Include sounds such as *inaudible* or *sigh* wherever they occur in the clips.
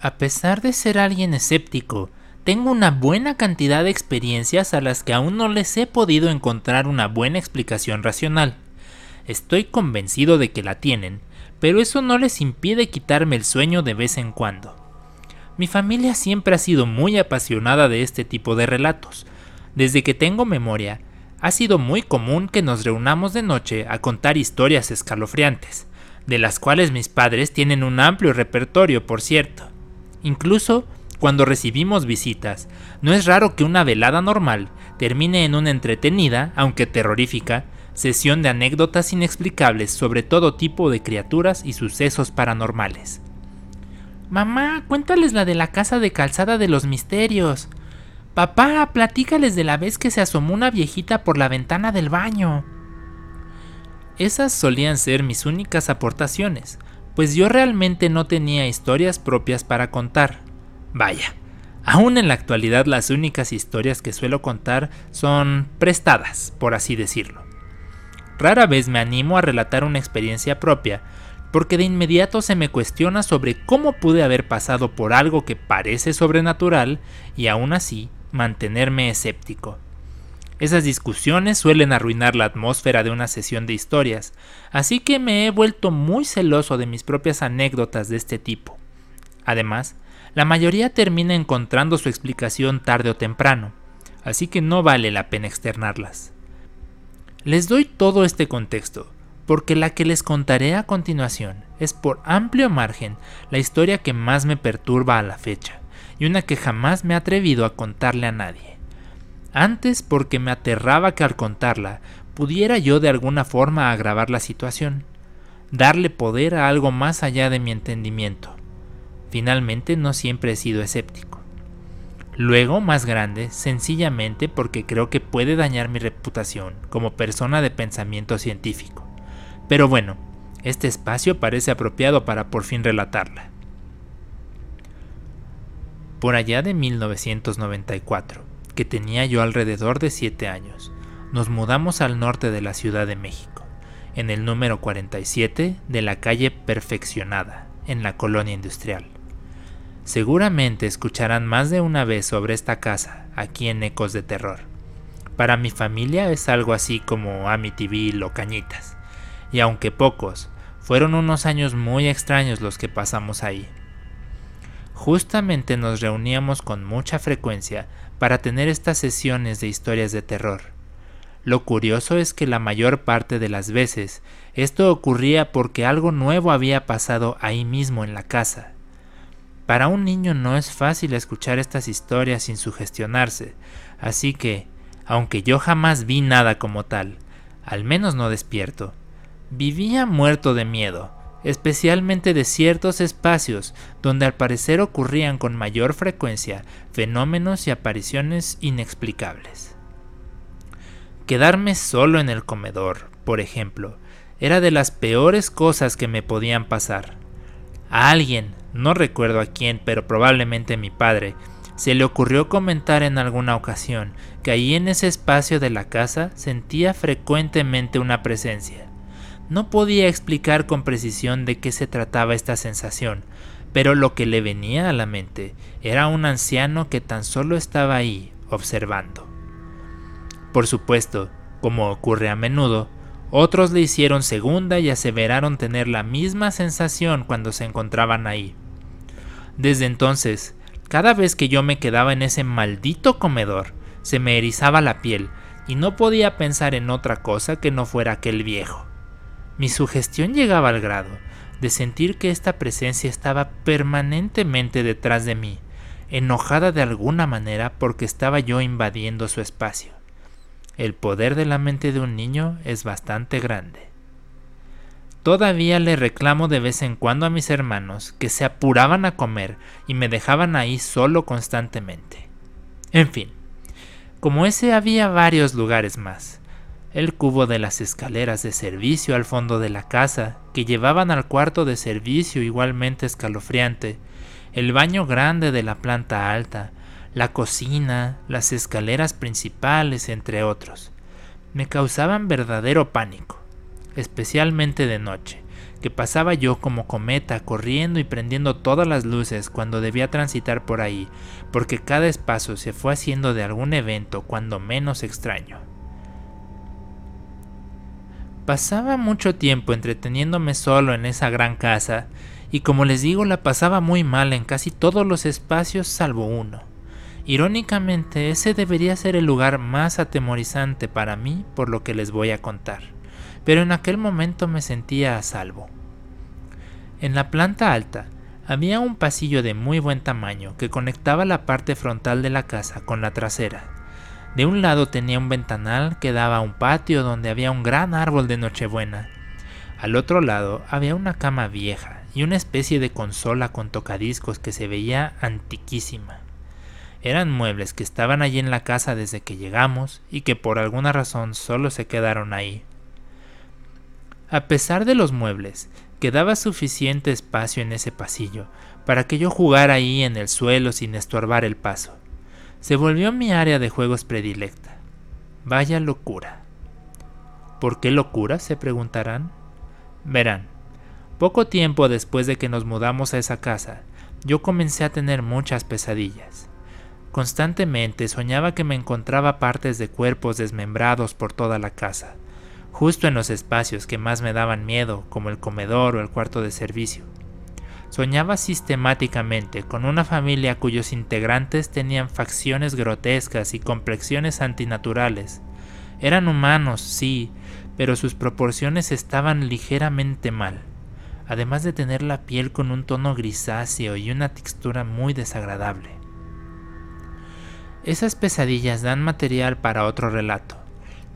A pesar de ser alguien escéptico, tengo una buena cantidad de experiencias a las que aún no les he podido encontrar una buena explicación racional. Estoy convencido de que la tienen, pero eso no les impide quitarme el sueño de vez en cuando. Mi familia siempre ha sido muy apasionada de este tipo de relatos. Desde que tengo memoria, ha sido muy común que nos reunamos de noche a contar historias escalofriantes, de las cuales mis padres tienen un amplio repertorio, por cierto. Incluso cuando recibimos visitas, no es raro que una velada normal termine en una entretenida, aunque terrorífica, sesión de anécdotas inexplicables sobre todo tipo de criaturas y sucesos paranormales. Mamá, cuéntales la de la casa de calzada de los misterios. Papá, platícales de la vez que se asomó una viejita por la ventana del baño. Esas solían ser mis únicas aportaciones, pues yo realmente no tenía historias propias para contar. Vaya, aún en la actualidad las únicas historias que suelo contar son prestadas, por así decirlo. Rara vez me animo a relatar una experiencia propia, porque de inmediato se me cuestiona sobre cómo pude haber pasado por algo que parece sobrenatural y aún así mantenerme escéptico. Esas discusiones suelen arruinar la atmósfera de una sesión de historias, así que me he vuelto muy celoso de mis propias anécdotas de este tipo. Además, la mayoría termina encontrando su explicación tarde o temprano, así que no vale la pena externarlas. Les doy todo este contexto, porque la que les contaré a continuación es por amplio margen la historia que más me perturba a la fecha, y una que jamás me he atrevido a contarle a nadie. Antes porque me aterraba que al contarla pudiera yo de alguna forma agravar la situación, darle poder a algo más allá de mi entendimiento. Finalmente no siempre he sido escéptico. Luego, más grande, sencillamente porque creo que puede dañar mi reputación como persona de pensamiento científico. Pero bueno, este espacio parece apropiado para por fin relatarla. Por allá de 1994, que tenía yo alrededor de 7 años, nos mudamos al norte de la Ciudad de México, en el número 47 de la calle Perfeccionada, en la colonia industrial. Seguramente escucharán más de una vez sobre esta casa aquí en Ecos de Terror. Para mi familia es algo así como Amityville o Cañitas, y aunque pocos, fueron unos años muy extraños los que pasamos ahí. Justamente nos reuníamos con mucha frecuencia para tener estas sesiones de historias de terror. Lo curioso es que la mayor parte de las veces esto ocurría porque algo nuevo había pasado ahí mismo en la casa. Para un niño no es fácil escuchar estas historias sin sugestionarse, así que, aunque yo jamás vi nada como tal, al menos no despierto, vivía muerto de miedo, especialmente de ciertos espacios donde al parecer ocurrían con mayor frecuencia fenómenos y apariciones inexplicables. Quedarme solo en el comedor, por ejemplo, era de las peores cosas que me podían pasar. A alguien, no recuerdo a quién, pero probablemente mi padre, se le ocurrió comentar en alguna ocasión que ahí en ese espacio de la casa sentía frecuentemente una presencia. No podía explicar con precisión de qué se trataba esta sensación, pero lo que le venía a la mente era un anciano que tan solo estaba ahí observando. Por supuesto, como ocurre a menudo, otros le hicieron segunda y aseveraron tener la misma sensación cuando se encontraban ahí. Desde entonces, cada vez que yo me quedaba en ese maldito comedor, se me erizaba la piel y no podía pensar en otra cosa que no fuera aquel viejo. Mi sugestión llegaba al grado de sentir que esta presencia estaba permanentemente detrás de mí, enojada de alguna manera porque estaba yo invadiendo su espacio. El poder de la mente de un niño es bastante grande. Todavía le reclamo de vez en cuando a mis hermanos que se apuraban a comer y me dejaban ahí solo constantemente. En fin, como ese había varios lugares más, el cubo de las escaleras de servicio al fondo de la casa, que llevaban al cuarto de servicio igualmente escalofriante, el baño grande de la planta alta, la cocina, las escaleras principales, entre otros, me causaban verdadero pánico, especialmente de noche, que pasaba yo como cometa corriendo y prendiendo todas las luces cuando debía transitar por ahí, porque cada espacio se fue haciendo de algún evento cuando menos extraño. Pasaba mucho tiempo entreteniéndome solo en esa gran casa, y como les digo la pasaba muy mal en casi todos los espacios salvo uno. Irónicamente, ese debería ser el lugar más atemorizante para mí por lo que les voy a contar, pero en aquel momento me sentía a salvo. En la planta alta había un pasillo de muy buen tamaño que conectaba la parte frontal de la casa con la trasera. De un lado tenía un ventanal que daba a un patio donde había un gran árbol de Nochebuena. Al otro lado había una cama vieja y una especie de consola con tocadiscos que se veía antiquísima. Eran muebles que estaban allí en la casa desde que llegamos y que por alguna razón solo se quedaron ahí. A pesar de los muebles, quedaba suficiente espacio en ese pasillo para que yo jugara ahí en el suelo sin estorbar el paso. Se volvió mi área de juegos predilecta. Vaya locura. ¿Por qué locura? se preguntarán. Verán, poco tiempo después de que nos mudamos a esa casa, yo comencé a tener muchas pesadillas. Constantemente soñaba que me encontraba partes de cuerpos desmembrados por toda la casa, justo en los espacios que más me daban miedo, como el comedor o el cuarto de servicio. Soñaba sistemáticamente con una familia cuyos integrantes tenían facciones grotescas y complexiones antinaturales. Eran humanos, sí, pero sus proporciones estaban ligeramente mal, además de tener la piel con un tono grisáceo y una textura muy desagradable. Esas pesadillas dan material para otro relato,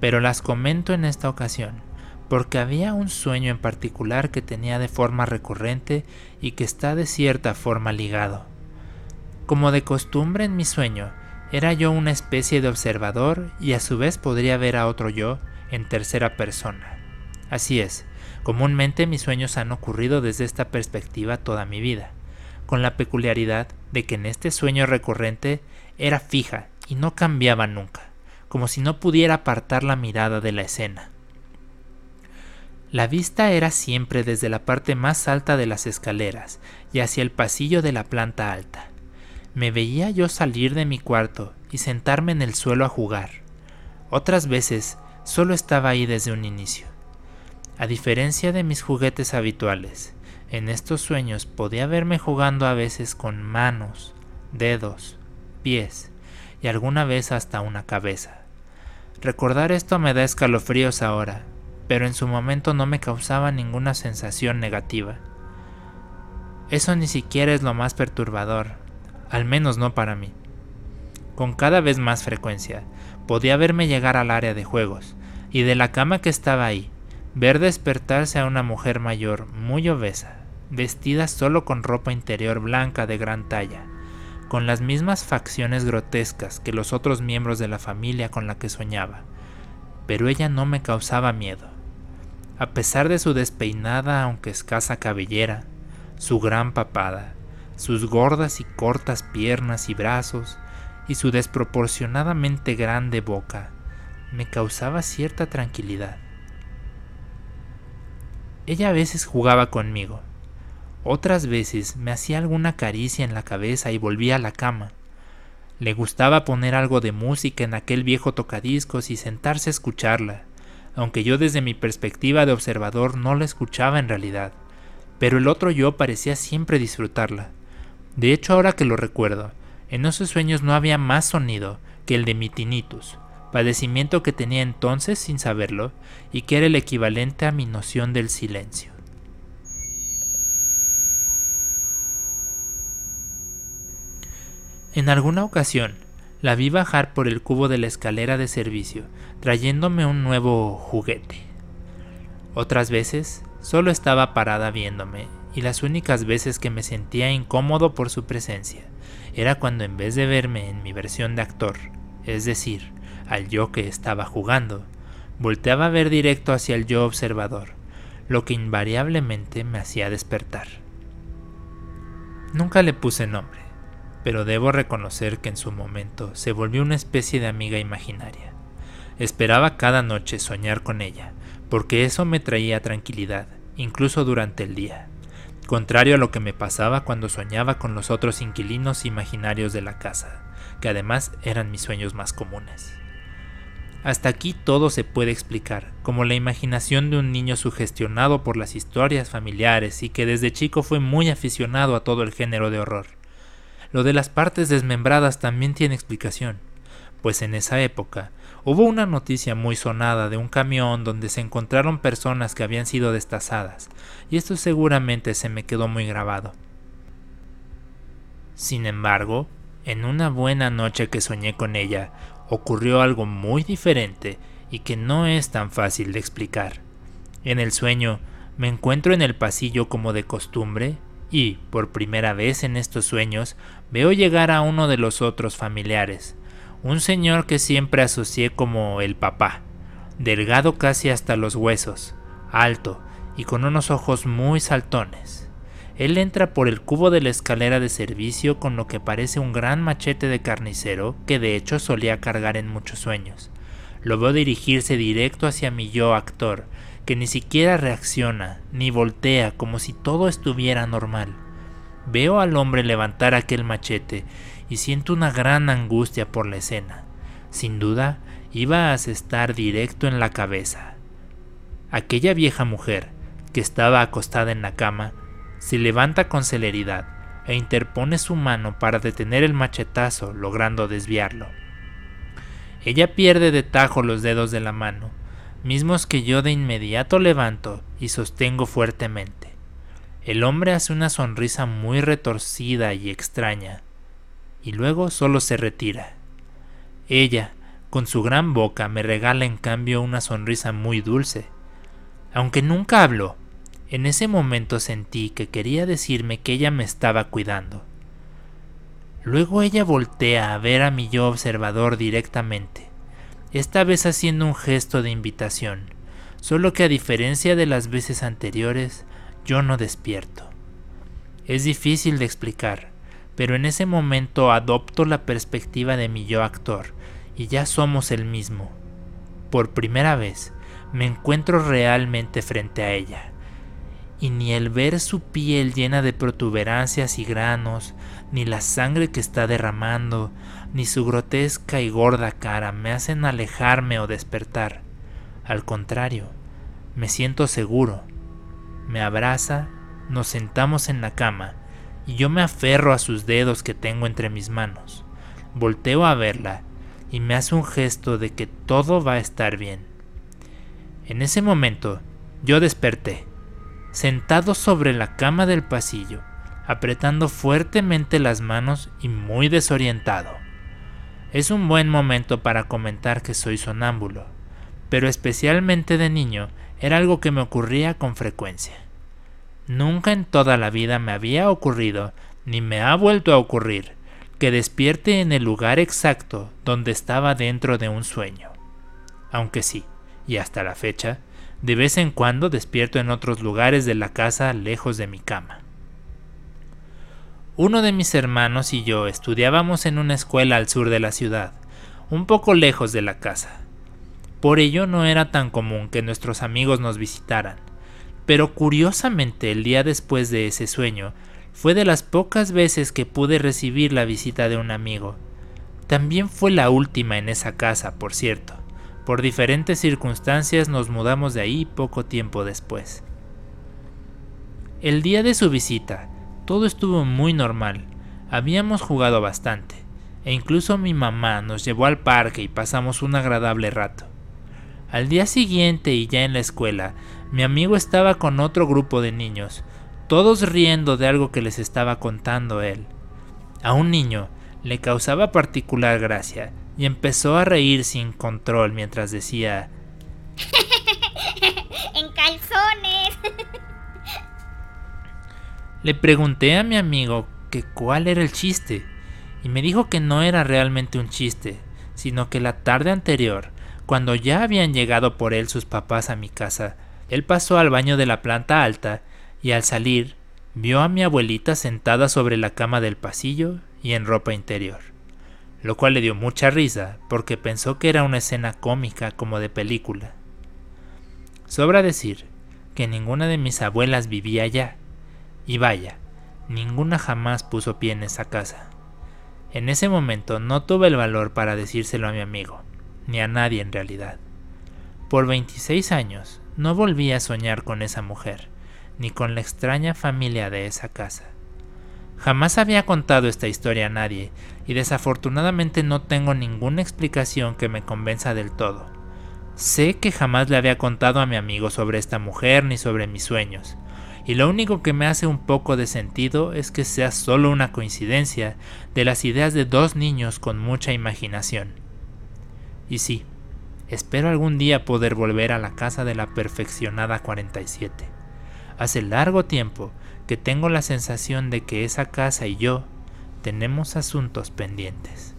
pero las comento en esta ocasión porque había un sueño en particular que tenía de forma recurrente y que está de cierta forma ligado. Como de costumbre en mi sueño, era yo una especie de observador y a su vez podría ver a otro yo en tercera persona. Así es, comúnmente mis sueños han ocurrido desde esta perspectiva toda mi vida, con la peculiaridad de que en este sueño recurrente era fija y no cambiaba nunca, como si no pudiera apartar la mirada de la escena. La vista era siempre desde la parte más alta de las escaleras y hacia el pasillo de la planta alta. Me veía yo salir de mi cuarto y sentarme en el suelo a jugar. Otras veces solo estaba ahí desde un inicio. A diferencia de mis juguetes habituales, en estos sueños podía verme jugando a veces con manos, dedos, pies y alguna vez hasta una cabeza. Recordar esto me da escalofríos ahora, pero en su momento no me causaba ninguna sensación negativa. Eso ni siquiera es lo más perturbador, al menos no para mí. Con cada vez más frecuencia, podía verme llegar al área de juegos, y de la cama que estaba ahí, ver despertarse a una mujer mayor, muy obesa, vestida solo con ropa interior blanca de gran talla, con las mismas facciones grotescas que los otros miembros de la familia con la que soñaba, pero ella no me causaba miedo. A pesar de su despeinada aunque escasa cabellera, su gran papada, sus gordas y cortas piernas y brazos, y su desproporcionadamente grande boca, me causaba cierta tranquilidad. Ella a veces jugaba conmigo, otras veces me hacía alguna caricia en la cabeza y volvía a la cama. Le gustaba poner algo de música en aquel viejo tocadiscos y sentarse a escucharla, aunque yo desde mi perspectiva de observador no la escuchaba en realidad, pero el otro yo parecía siempre disfrutarla. De hecho, ahora que lo recuerdo, en esos sueños no había más sonido que el de mi tinnitus, padecimiento que tenía entonces sin saberlo y que era el equivalente a mi noción del silencio. En alguna ocasión, la vi bajar por el cubo de la escalera de servicio, trayéndome un nuevo juguete. Otras veces solo estaba parada viéndome, y las únicas veces que me sentía incómodo por su presencia era cuando en vez de verme en mi versión de actor, es decir, al yo que estaba jugando, volteaba a ver directo hacia el yo observador, lo que invariablemente me hacía despertar. Nunca le puse nombre pero debo reconocer que en su momento se volvió una especie de amiga imaginaria. Esperaba cada noche soñar con ella, porque eso me traía tranquilidad incluso durante el día, contrario a lo que me pasaba cuando soñaba con los otros inquilinos imaginarios de la casa, que además eran mis sueños más comunes. Hasta aquí todo se puede explicar, como la imaginación de un niño sugestionado por las historias familiares y que desde chico fue muy aficionado a todo el género de horror. Lo de las partes desmembradas también tiene explicación, pues en esa época hubo una noticia muy sonada de un camión donde se encontraron personas que habían sido destazadas, y esto seguramente se me quedó muy grabado. Sin embargo, en una buena noche que soñé con ella, ocurrió algo muy diferente y que no es tan fácil de explicar. En el sueño me encuentro en el pasillo como de costumbre y, por primera vez en estos sueños, veo llegar a uno de los otros familiares, un señor que siempre asocié como el papá, delgado casi hasta los huesos, alto y con unos ojos muy saltones. Él entra por el cubo de la escalera de servicio con lo que parece un gran machete de carnicero que de hecho solía cargar en muchos sueños. Lo veo dirigirse directo hacia mi yo actor, que ni siquiera reacciona, ni voltea como si todo estuviera normal. Veo al hombre levantar aquel machete y siento una gran angustia por la escena. Sin duda, iba a asestar directo en la cabeza. Aquella vieja mujer, que estaba acostada en la cama, se levanta con celeridad e interpone su mano para detener el machetazo, logrando desviarlo. Ella pierde de tajo los dedos de la mano, mismos que yo de inmediato levanto y sostengo fuertemente. El hombre hace una sonrisa muy retorcida y extraña, y luego solo se retira. Ella, con su gran boca, me regala en cambio una sonrisa muy dulce. Aunque nunca habló, en ese momento sentí que quería decirme que ella me estaba cuidando. Luego ella voltea a ver a mi yo observador directamente, esta vez haciendo un gesto de invitación, solo que a diferencia de las veces anteriores, yo no despierto. Es difícil de explicar, pero en ese momento adopto la perspectiva de mi yo actor, y ya somos el mismo. Por primera vez, me encuentro realmente frente a ella y ni el ver su piel llena de protuberancias y granos, ni la sangre que está derramando, ni su grotesca y gorda cara me hacen alejarme o despertar. Al contrario, me siento seguro. Me abraza, nos sentamos en la cama, y yo me aferro a sus dedos que tengo entre mis manos. Volteo a verla, y me hace un gesto de que todo va a estar bien. En ese momento, yo desperté sentado sobre la cama del pasillo, apretando fuertemente las manos y muy desorientado. Es un buen momento para comentar que soy sonámbulo, pero especialmente de niño era algo que me ocurría con frecuencia. Nunca en toda la vida me había ocurrido, ni me ha vuelto a ocurrir, que despierte en el lugar exacto donde estaba dentro de un sueño. Aunque sí, y hasta la fecha, de vez en cuando despierto en otros lugares de la casa lejos de mi cama. Uno de mis hermanos y yo estudiábamos en una escuela al sur de la ciudad, un poco lejos de la casa. Por ello no era tan común que nuestros amigos nos visitaran, pero curiosamente el día después de ese sueño fue de las pocas veces que pude recibir la visita de un amigo. También fue la última en esa casa, por cierto. Por diferentes circunstancias nos mudamos de ahí poco tiempo después. El día de su visita, todo estuvo muy normal. Habíamos jugado bastante, e incluso mi mamá nos llevó al parque y pasamos un agradable rato. Al día siguiente y ya en la escuela, mi amigo estaba con otro grupo de niños, todos riendo de algo que les estaba contando él. A un niño le causaba particular gracia y empezó a reír sin control mientras decía *laughs* En calzones. *laughs* Le pregunté a mi amigo que cuál era el chiste y me dijo que no era realmente un chiste, sino que la tarde anterior, cuando ya habían llegado por él sus papás a mi casa, él pasó al baño de la planta alta y al salir vio a mi abuelita sentada sobre la cama del pasillo y en ropa interior lo cual le dio mucha risa porque pensó que era una escena cómica como de película. Sobra decir que ninguna de mis abuelas vivía allá. Y vaya, ninguna jamás puso pie en esa casa. En ese momento no tuve el valor para decírselo a mi amigo, ni a nadie en realidad. Por 26 años no volví a soñar con esa mujer, ni con la extraña familia de esa casa. Jamás había contado esta historia a nadie, y desafortunadamente no tengo ninguna explicación que me convenza del todo. Sé que jamás le había contado a mi amigo sobre esta mujer ni sobre mis sueños, y lo único que me hace un poco de sentido es que sea solo una coincidencia de las ideas de dos niños con mucha imaginación. Y sí, espero algún día poder volver a la casa de la perfeccionada 47. Hace largo tiempo que tengo la sensación de que esa casa y yo tenemos asuntos pendientes.